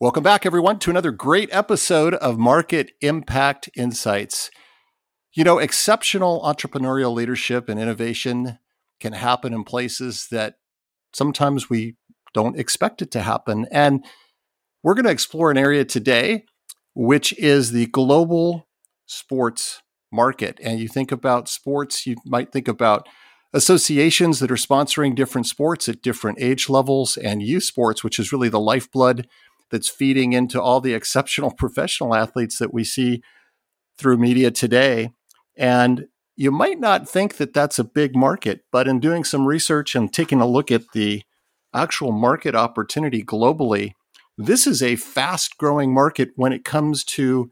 Welcome back, everyone, to another great episode of Market Impact Insights. You know, exceptional entrepreneurial leadership and innovation can happen in places that sometimes we don't expect it to happen. And we're going to explore an area today, which is the global sports market. And you think about sports, you might think about associations that are sponsoring different sports at different age levels and youth sports, which is really the lifeblood that's feeding into all the exceptional professional athletes that we see through media today. And you might not think that that's a big market, but in doing some research and taking a look at the actual market opportunity globally, this is a fast growing market when it comes to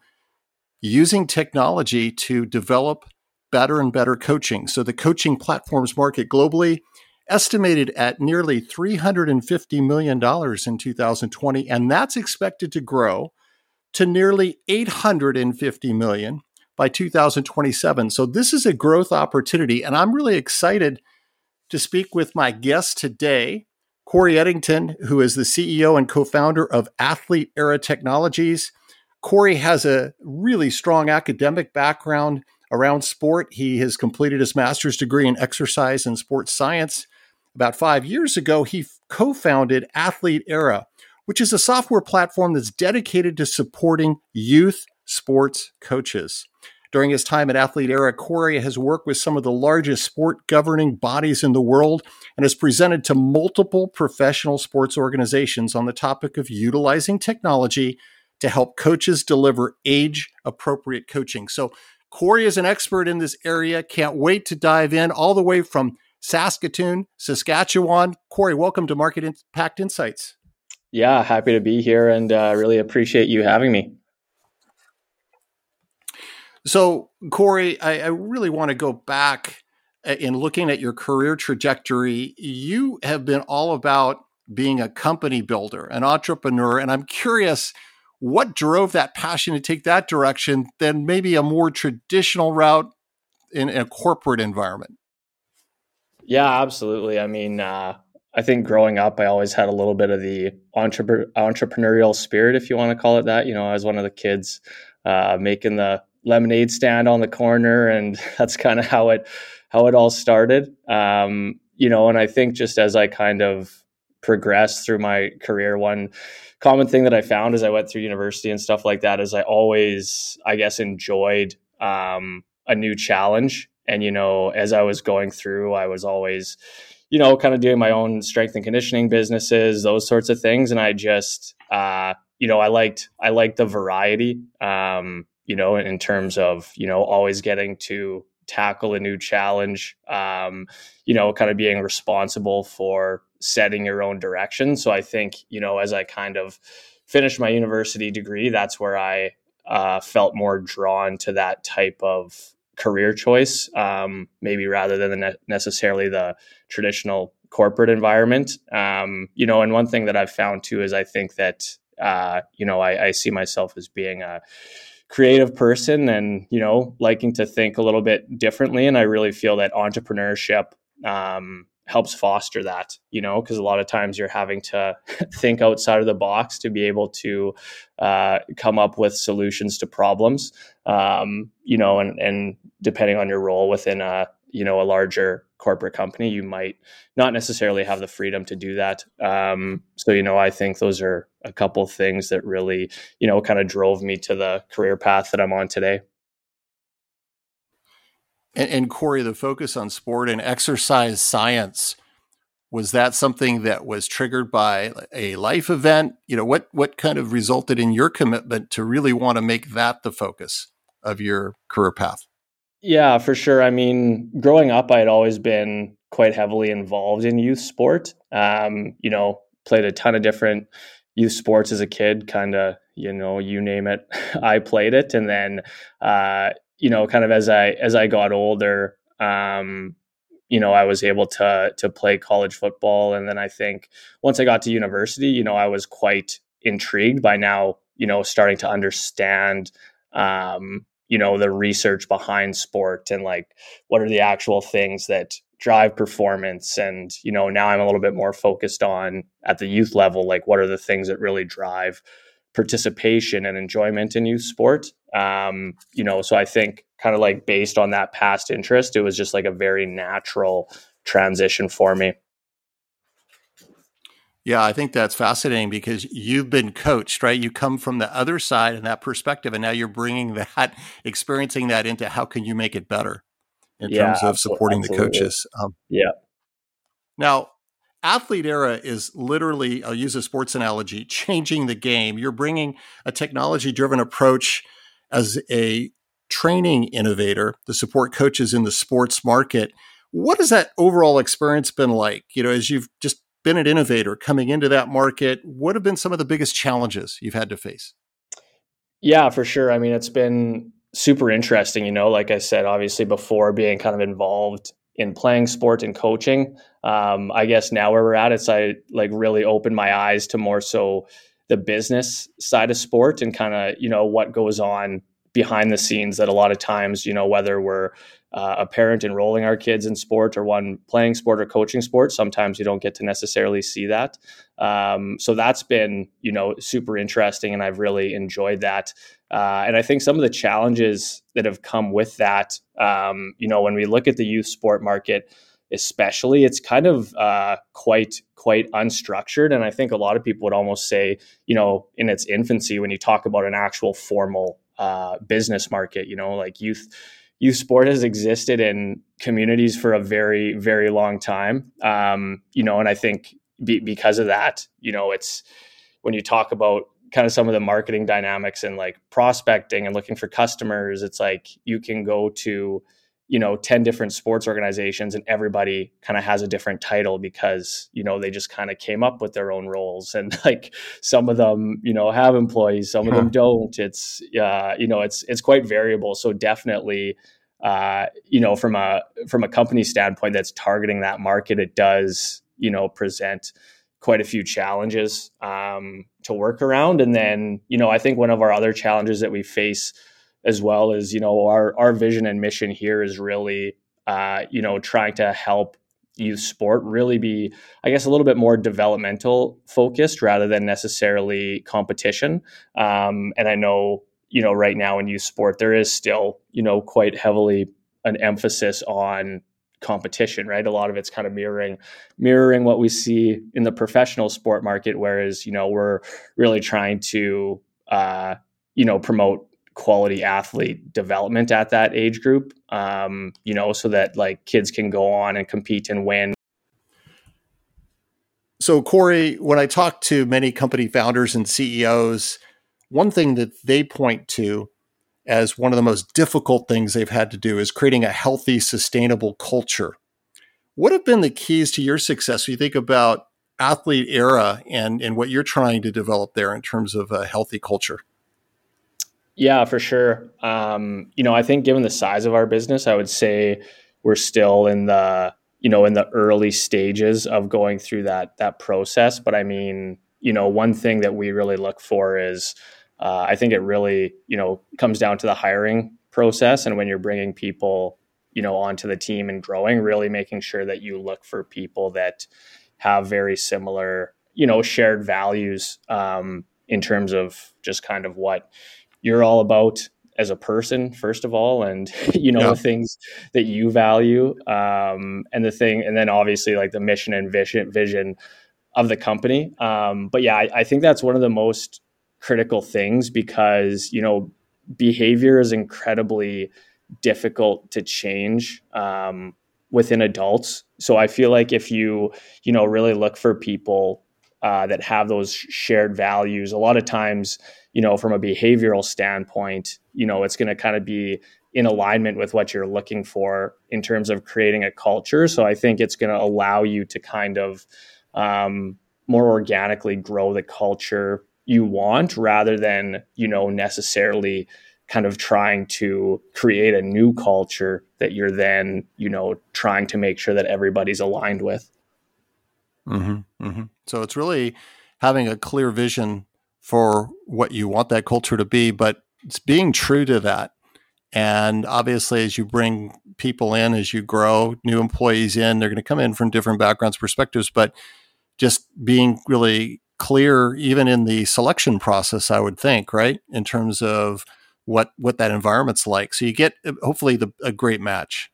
using technology to develop better and better coaching. So the coaching platforms market globally estimated at nearly $350 million in 2020, and that's expected to grow to nearly 850 million by 2027. So this is a growth opportunity, and I'm really excited to speak with my guest today, Corey Eddington, who is the CEO and co-founder of Athlete Era Technologies. Corey has a really strong academic background around sport. He has completed his master's degree in exercise and sports science about five years ago, he co founded Athlete Era, which is a software platform that's dedicated to supporting youth sports coaches. During his time at Athlete Era, Corey has worked with some of the largest sport governing bodies in the world and has presented to multiple professional sports organizations on the topic of utilizing technology to help coaches deliver age appropriate coaching. So, Corey is an expert in this area. Can't wait to dive in all the way from Saskatoon, Saskatchewan. Corey, welcome to Market Impact Insights. Yeah, happy to be here and uh, really appreciate you having me. So, Corey, I, I really want to go back uh, in looking at your career trajectory. You have been all about being a company builder, an entrepreneur, and I'm curious what drove that passion to take that direction than maybe a more traditional route in a corporate environment? Yeah, absolutely. I mean, uh, I think growing up, I always had a little bit of the entrepre- entrepreneurial spirit, if you want to call it that. You know, I was one of the kids uh, making the lemonade stand on the corner, and that's kind of how it how it all started. Um, you know, and I think just as I kind of progressed through my career, one common thing that I found as I went through university and stuff like that is I always, I guess, enjoyed um, a new challenge and, you know, as I was going through, I was always, you know, kind of doing my own strength and conditioning businesses, those sorts of things. And I just, uh, you know, I liked, I liked the variety, um, you know, in, terms of, you know, always getting to tackle a new challenge, um, you know, kind of being responsible for setting your own direction. So I think, you know, as I kind of finished my university degree, that's where I uh, felt more drawn to that type of career choice, um, maybe rather than ne- necessarily the traditional corporate environment. Um, you know, and one thing that I've found too is I think that uh, you know I, I, see myself as being a creative person and you know liking to think a little bit differently, and I really feel that entrepreneurship. Um, helps foster that you know because a lot of times you're having to think outside of the box to be able to uh, come up with solutions to problems um, you know and and depending on your role within a you know a larger corporate company you might not necessarily have the freedom to do that. Um, so you know i think those are a couple things that really you know kind of drove me to the career path that i'm on today and, and Corey, the focus on sport and exercise science was that something that was triggered by a life event? You know, what what kind of resulted in your commitment to really want to make that the focus of your career path? Yeah, for sure. I mean, growing up, I had always been quite heavily involved in youth sport. Um, you know, played a ton of different youth sports as a kid, kind of, you know, you name it, I played it. And then, uh, you know, kind of as I, as I got older, um, you know, I was able to, to play college football. And then I think once I got to university, you know, I was quite intrigued by now, you know, starting to understand, um, you know, the research behind sport and like what are the actual things that drive performance and you know now i'm a little bit more focused on at the youth level like what are the things that really drive participation and enjoyment in youth sport um, you know so i think kind of like based on that past interest it was just like a very natural transition for me yeah i think that's fascinating because you've been coached right you come from the other side and that perspective and now you're bringing that experiencing that into how can you make it better in yeah, terms of supporting absolutely. the coaches. Um, yeah. Now, athlete era is literally, I'll use a sports analogy, changing the game. You're bringing a technology driven approach as a training innovator to support coaches in the sports market. What has that overall experience been like? You know, as you've just been an innovator coming into that market, what have been some of the biggest challenges you've had to face? Yeah, for sure. I mean, it's been super interesting. You know, like I said, obviously before being kind of involved in playing sport and coaching, um, I guess now where we're at, it's I like really opened my eyes to more so the business side of sport and kind of you know what goes on behind the scenes that a lot of times you know whether we're uh, a parent enrolling our kids in sport or one playing sport or coaching sport sometimes you don't get to necessarily see that um, so that's been you know super interesting and i've really enjoyed that uh, and I think some of the challenges that have come with that, um, you know, when we look at the youth sport market, especially, it's kind of uh, quite quite unstructured. And I think a lot of people would almost say, you know, in its infancy, when you talk about an actual formal uh, business market, you know, like youth youth sport has existed in communities for a very very long time. Um, you know, and I think be, because of that, you know, it's when you talk about kind of some of the marketing dynamics and like prospecting and looking for customers it's like you can go to you know 10 different sports organizations and everybody kind of has a different title because you know they just kind of came up with their own roles. And like some of them you know have employees some of them don't. It's uh, you know it's it's quite variable. So definitely uh, you know from a from a company standpoint that's targeting that market it does you know present quite a few challenges um, to work around. And then, you know, I think one of our other challenges that we face as well as you know, our our vision and mission here is really, uh, you know, trying to help youth sport really be, I guess, a little bit more developmental focused rather than necessarily competition. Um, and I know, you know, right now in youth sport there is still, you know, quite heavily an emphasis on competition, right? A lot of it's kind of mirroring mirroring what we see in the professional sport market, whereas you know we're really trying to uh, you know promote quality athlete development at that age group, um, you know, so that like kids can go on and compete and win. So, Corey, when I talk to many company founders and CEOs, one thing that they point to as one of the most difficult things they've had to do is creating a healthy, sustainable culture. What have been the keys to your success? When you think about athlete era and, and what you're trying to develop there in terms of a healthy culture. Yeah, for sure. Um, you know, I think given the size of our business, I would say we're still in the you know in the early stages of going through that that process. But I mean, you know, one thing that we really look for is uh, I think it really, you know, comes down to the hiring process and when you're bringing people, you know, onto the team and growing, really making sure that you look for people that have very similar, you know, shared values um, in terms of just kind of what you're all about as a person first of all and you know yeah. the things that you value um, and the thing and then obviously like the mission and vision vision of the company um, but yeah I, I, think that's one of the most critical things because you know behavior is incredibly difficult to change um, within adults so i feel like if you you know really look for people uh, that have those shared values. A lot of times you know from a behavioral standpoint you know it's going to kind of be in alignment with what you're looking for in terms of creating a culture. So i think it's going to allow you to kind of um, more organically grow the culture you want rather than you know necessarily kind of trying to create a new culture that you're then you know trying to make sure that everybody's aligned with mm-hmm, mm-hmm. so it's really having a clear vision for what you want that culture to be but it's being true to that. And obviously as you bring people in as you grow new employees in they're going to come in from different backgrounds perspectives but just being really clear even in the selection process i would think right in terms of what what that environment's like. So you get hopefully the, a great match.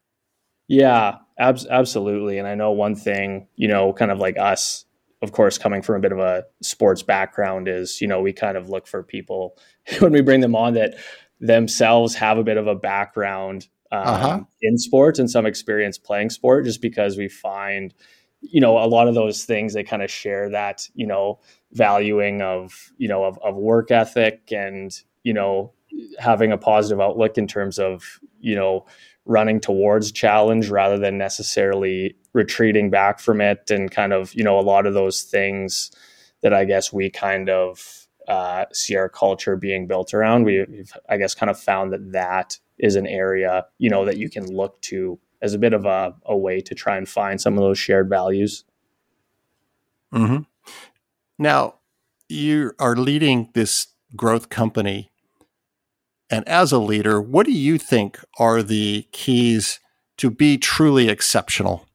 Yeah ab- absolutely and i know one thing you know kind of like us of course coming from a bit of a sports background is you know we kind of look for people when we bring them on that themselves have a bit of a background um, uh-huh. in sports and some experience playing sport just because we find you know a lot of those things they kind of share that you know valuing of you know of, of work ethic and you know having a positive outlook in terms of you know running towards challenge rather than necessarily retreating back from it and kind of you know a lot of those things that i guess we kind of uh, see our culture being built around we, we've i guess kind of found that that is an area you know that you can look to as a bit of a, a way to try and find some of those shared values. Mm-hmm. Now, you are leading this growth company. And as a leader, what do you think are the keys to be truly exceptional?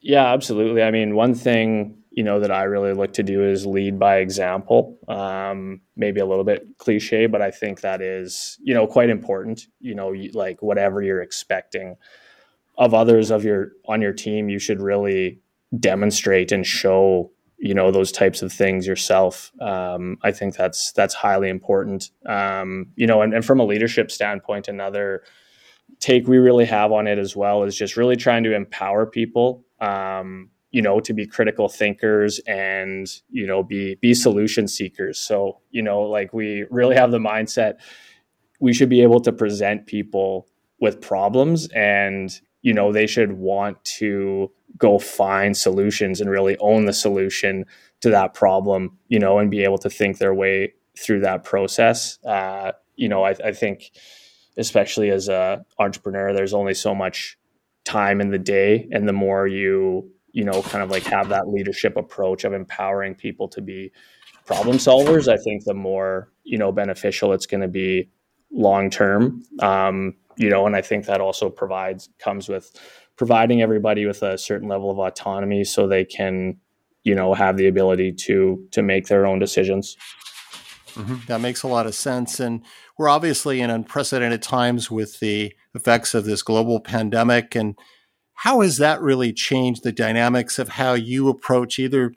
Yeah, absolutely. I mean, one thing you know that I really look to do is lead by example. Um, maybe a little bit cliche, but I think that is you know quite important. You know, like whatever you're expecting of others of your on your team, you should really demonstrate and show you know those types of things yourself. Um, I think that's that's highly important. Um, you know, and, and from a leadership standpoint, another take we really have on it as well is just really trying to empower people um, you know to be critical thinkers and you know be be solution seekers so you know like we really have the mindset we should be able to present people with problems and you know they should want to go find solutions and really own the solution to that problem you know and be able to think their way through that process uh, you know I, I think especially as a entrepreneur there's only so much time in the day and the more you you know, kind of like have that leadership approach of empowering people to be problem solvers, I think the more, you know, beneficial it's going to be long term. Um, you know, and I think that also provides, comes with providing everybody with a certain level of autonomy so they can, you know, have the ability to, to make their own decisions. Mm-hmm. That makes a lot of sense. And we're obviously in unprecedented times with the effects of this global pandemic. And how has that really changed the dynamics of how you approach either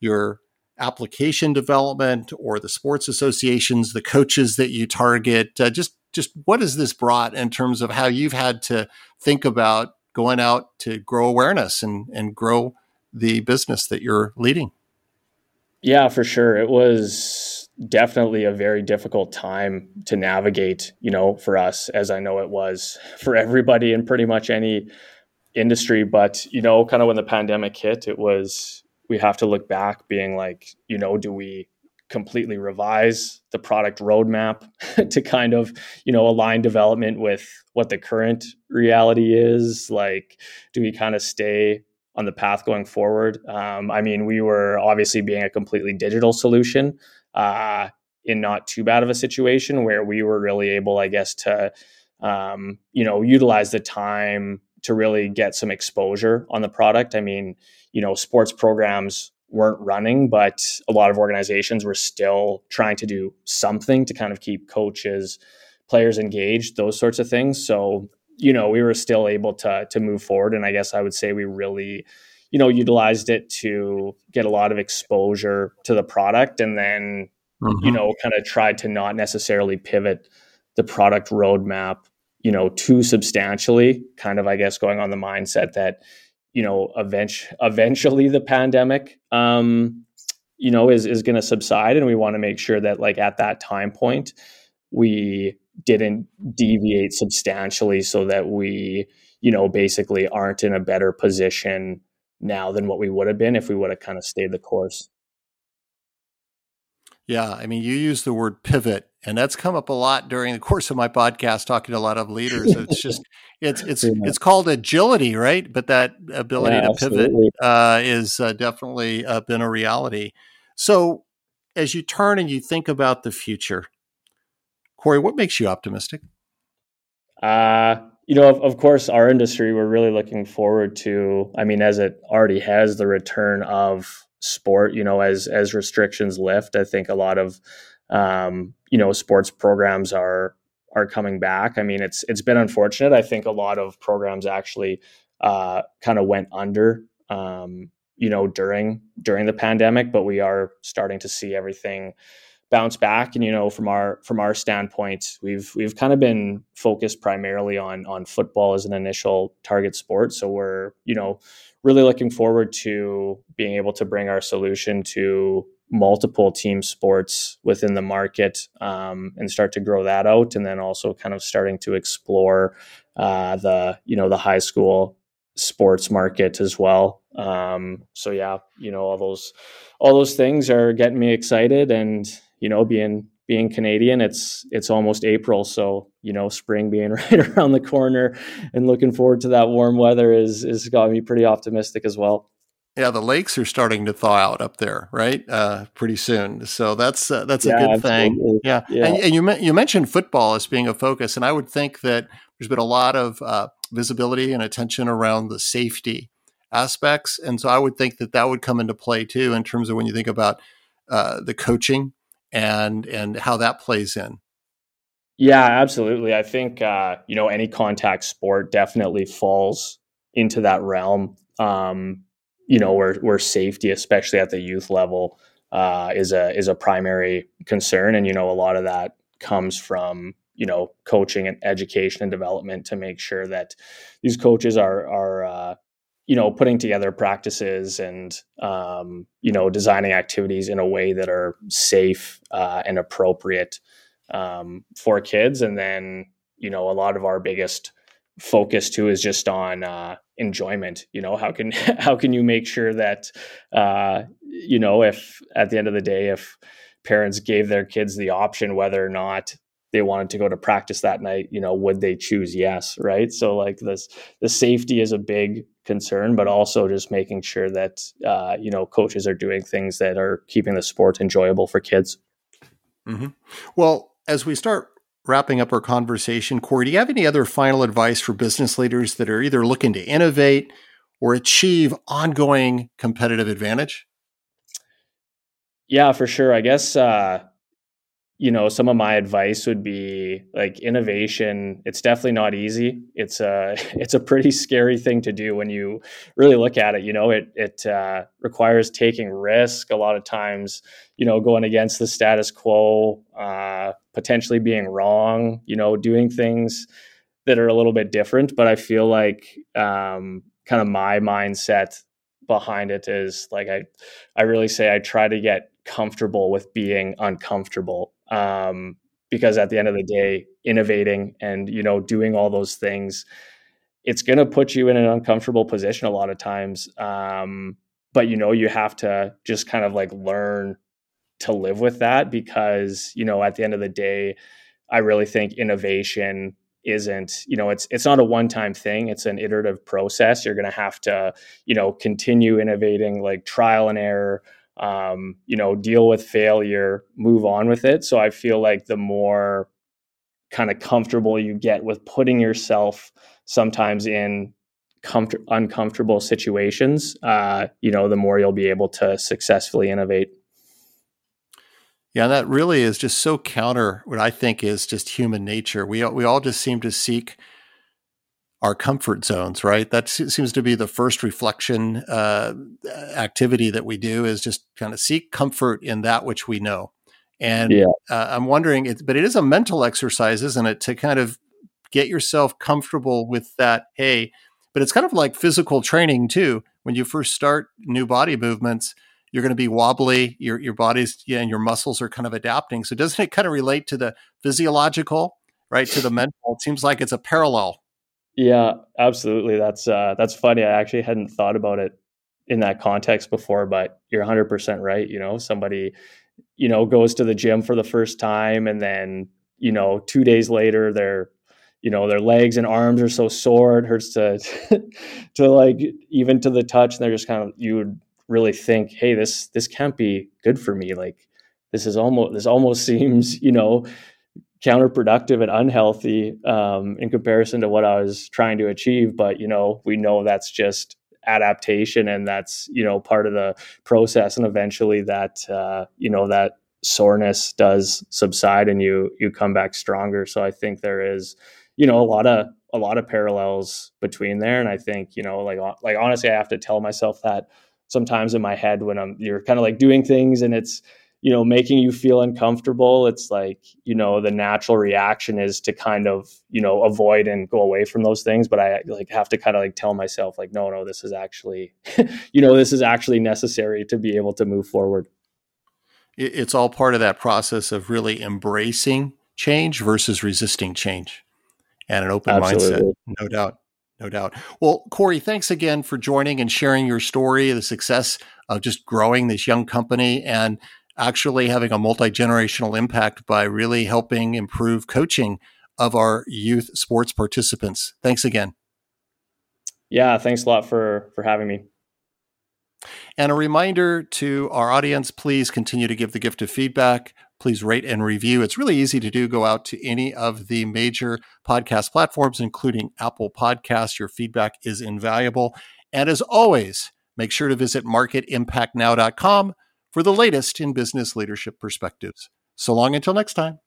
your application development or the sports associations, the coaches that you target? Uh, just just what has this brought in terms of how you've had to think about going out to grow awareness and and grow the business that you're leading? Yeah, for sure. It was definitely a very difficult time to navigate, you know, for us, as I know it was for everybody in pretty much any industry. But, you know, kind of when the pandemic hit, it was, we have to look back being like, you know, do we completely revise the product roadmap to kind of, you know, align development with what the current reality is? Like, do we kind of stay on the path going forward? Um, I mean, we were obviously being a completely digital solution. Uh, in not too bad of a situation where we were really able, I guess, to um, you know utilize the time to really get some exposure on the product. I mean, you know, sports programs weren't running, but a lot of organizations were still trying to do something to kind of keep coaches, players engaged, those sorts of things. So, you know, we were still able to to move forward and I guess I would say we really you know utilized it to get a lot of exposure to the product and then mm-hmm. you know kind of tried to not necessarily pivot the product roadmap you know, too substantially, kind of, I guess, going on the mindset that, you know, eventually, eventually the pandemic, um, you know, is, is going to subside. And we want to make sure that, like, at that time point, we didn't deviate substantially so that we, you know, basically aren't in a better position now than what we would have been if we would have kind of stayed the course. Yeah, I mean, you use the word pivot, and that's come up a lot during the course of my podcast, talking to a lot of leaders. It's just it's it's yeah. it's called agility, right? But that ability yeah, to absolutely. pivot uh, is uh, definitely uh, been a reality. So, as you turn and you think about the future, Corey, what makes you optimistic? Uh, you know, of, of course, our industry, we're really looking forward to. I mean, as it already has the return of sport you know as as restrictions lift i think a lot of um, you know sports programs are are coming back. I mean it's it's been unfortunate. I think a lot of programs actually uh, kind of went under um, you know during during the pandemic but we are starting to see everything bounce back. And you know from our from our standpoint we've we've kind of been focused primarily on on football as an initial target sport. So we're you know really looking forward to being able to bring our solution to multiple team sports within the market um, and start to grow that out and then also kind of starting to explore uh, the you know the high school sports market as well um, so yeah you know all those all those things are getting me excited and you know being being Canadian, it's it's almost April, so you know spring being right around the corner and looking forward to that warm weather is is got me pretty optimistic as well. Yeah, the lakes are starting to thaw out up there, right? Uh, pretty soon, so that's uh, that's a good absolutely. thing. Yeah, yeah. And, and, you you mentioned football as being a focus, and I would think that there's been a lot of uh, visibility and attention around the safety aspects, and so I would think that that would come into play too in terms of when you think about uh, the coaching and and how that plays in. Yeah, absolutely. I think uh, you know any contact sport definitely falls into that realm. Um, you know, where where safety, especially at the youth level, uh, is a is a primary concern, and you know a lot of that comes from you know coaching and education and development to make sure that these coaches are are uh, you know putting together practices and um, you know designing activities in a way that are safe uh, and appropriate um, for kids. And then you know a lot of our biggest focus too is just on uh, enjoyment you know how can how can you make sure that uh, you know if at the end of the day if parents gave their kids the option whether or not they wanted to go to practice that night, you know, would they choose yes, right? So like this, the safety is a big concern, but also just making sure that uh, you know coaches are doing things that are keeping the sport enjoyable for kids. Mm-hmm. Well, as we start wrapping up our conversation, Corey, do you have any other final advice for business leaders that are either looking to innovate or achieve ongoing competitive advantage? Yeah, for sure. I guess uh, you know some of my advice would be like innovation. It's definitely not easy. It's a it's a pretty scary thing to do when you really look at it you know? It it uh, requires taking risk a lot of times you know going against the status quo uh, potentially being wrong you know doing things that are a little bit different. But i feel like um, kind of my mindset behind it is like i i really say i try to get comfortable with being uncomfortable um, because at the end of the day innovating and you know doing all those things it's going to put you in an uncomfortable position a lot of times um, but you know you have to just kind of like learn to live with that because you know at the end of the day i really think innovation isn't you know it's it's not a one time thing it's an iterative process. You're going to have to you know continue innovating like trial and error um, you know, deal with failure, move on with it. So I feel like the more kind of comfortable you get with putting yourself sometimes in comfort- uncomfortable situations, uh, you know, the more you'll be able to successfully innovate. Yeah, that really is just so counter what I think is just human nature. We we all just seem to seek our comfort zones, right? That seems to be the first reflection uh, activity that we do is just kind of seek comfort in that which we know. And yeah. uh, I'm wondering, it, but it is a mental exercise, isn't it, to kind of get yourself comfortable with that? Hey, but it's kind of like physical training too. When you first start new body movements, you're going to be wobbly. Your your body's yeah, and your muscles are kind of adapting. So doesn't it kind of relate to the physiological, right? To the mental? It seems like it's a parallel yeah, absolutely. That's uh, that's funny. I actually hadn't thought about it in that context before, but you're 100% right. You know, somebody, you know, goes to the gym for the first time and then, you know, two days later, they're, you know, their legs and arms are so sore, it hurts to, to like, even to the touch. And they're just kind of, you would really think, hey, this, this can't be good for me. Like, this is almost, this almost seems, you know, counterproductive and unhealthy um, in comparison to what I was trying to achieve. But you know, we know that's just adaptation, and that's you know part of the process. And eventually, that uh, you know that soreness does subside, and you you come back stronger. So I think there is you know a lot of a lot of parallels between there, and I think you know like like honestly, I have to tell myself that sometimes in my head when I'm you're kind of like doing things and it's you know making you feel uncomfortable it's like you know the natural reaction is to kind of you know avoid and go away from those things but i like have to kind of like tell myself like no no this is actually you know this is actually necessary to be able to move forward it's all part of that process of really embracing change versus resisting change and an open Absolutely. mindset no doubt no doubt well corey thanks again for joining and sharing your story the success of just growing this young company and actually having a multi generational impact by really helping improve coaching of our youth sports participants. Thanks again. Yeah, thanks a lot for for having me. And a reminder to our audience please continue to give the gift of feedback. Please rate and review. It's really easy to do. Go out to any of the major podcast platforms, including Apple Podcasts. Your feedback is invaluable. And as always, make sure to visit marketimpactnow.com for the latest in business leadership perspectives. So long until next time.